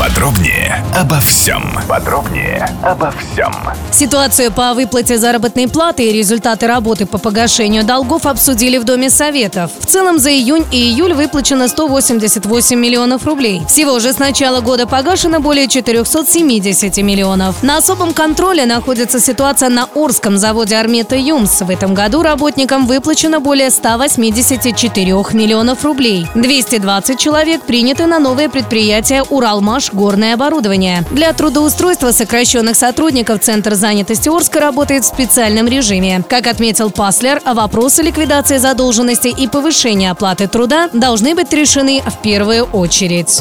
Подробнее обо всем. Подробнее обо всем. Ситуацию по выплате заработной платы и результаты работы по погашению долгов обсудили в Доме Советов. В целом за июнь и июль выплачено 188 миллионов рублей. Всего же с начала года погашено более 470 миллионов. На особом контроле находится ситуация на Орском заводе Армета Юмс. В этом году работникам выплачено более 184 миллионов рублей. 220 человек приняты на новое предприятие «Уралмаш горное оборудование». Для трудоустройства сокращенных сотрудников Центр занятости Орска работает в специальном режиме. Как отметил Паслер, вопросы ликвидации задолженности и повышения оплаты труда должны быть решены в первую очередь.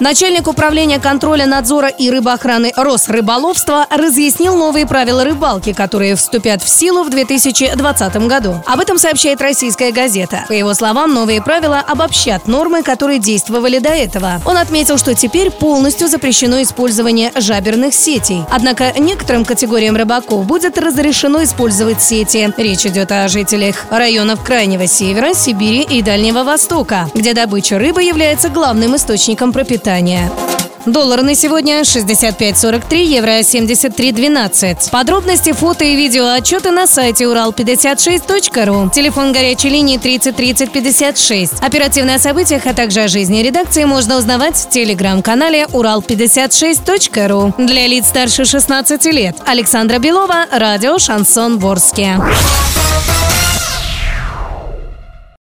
Начальник управления контроля надзора и рыбоохраны Росрыболовства разъяснил новые правила рыбалки, которые вступят в силу в 2020 году. Об этом сообщает российская газета. По его словам, новые правила обобщат нормы, которые действовали до этого. Он отметил, что теперь полностью запрещено использование жаберных сетей. Однако некоторым категориям рыбаков будет разрешено использовать сети. Речь идет о жителях районов Крайнего Севера, Сибири и Дальнего Востока, где добыча рыбы является главным источником пропитания питания. Доллар на сегодня 65.43, евро 73.12. Подробности, фото и видео отчеты на сайте урал56.ру. Телефон горячей линии 30 30 56. Оперативные о событиях, а также о жизни редакции можно узнавать в телеграм-канале урал56.ру. Для лиц старше 16 лет. Александра Белова, радио «Шансон Ворске».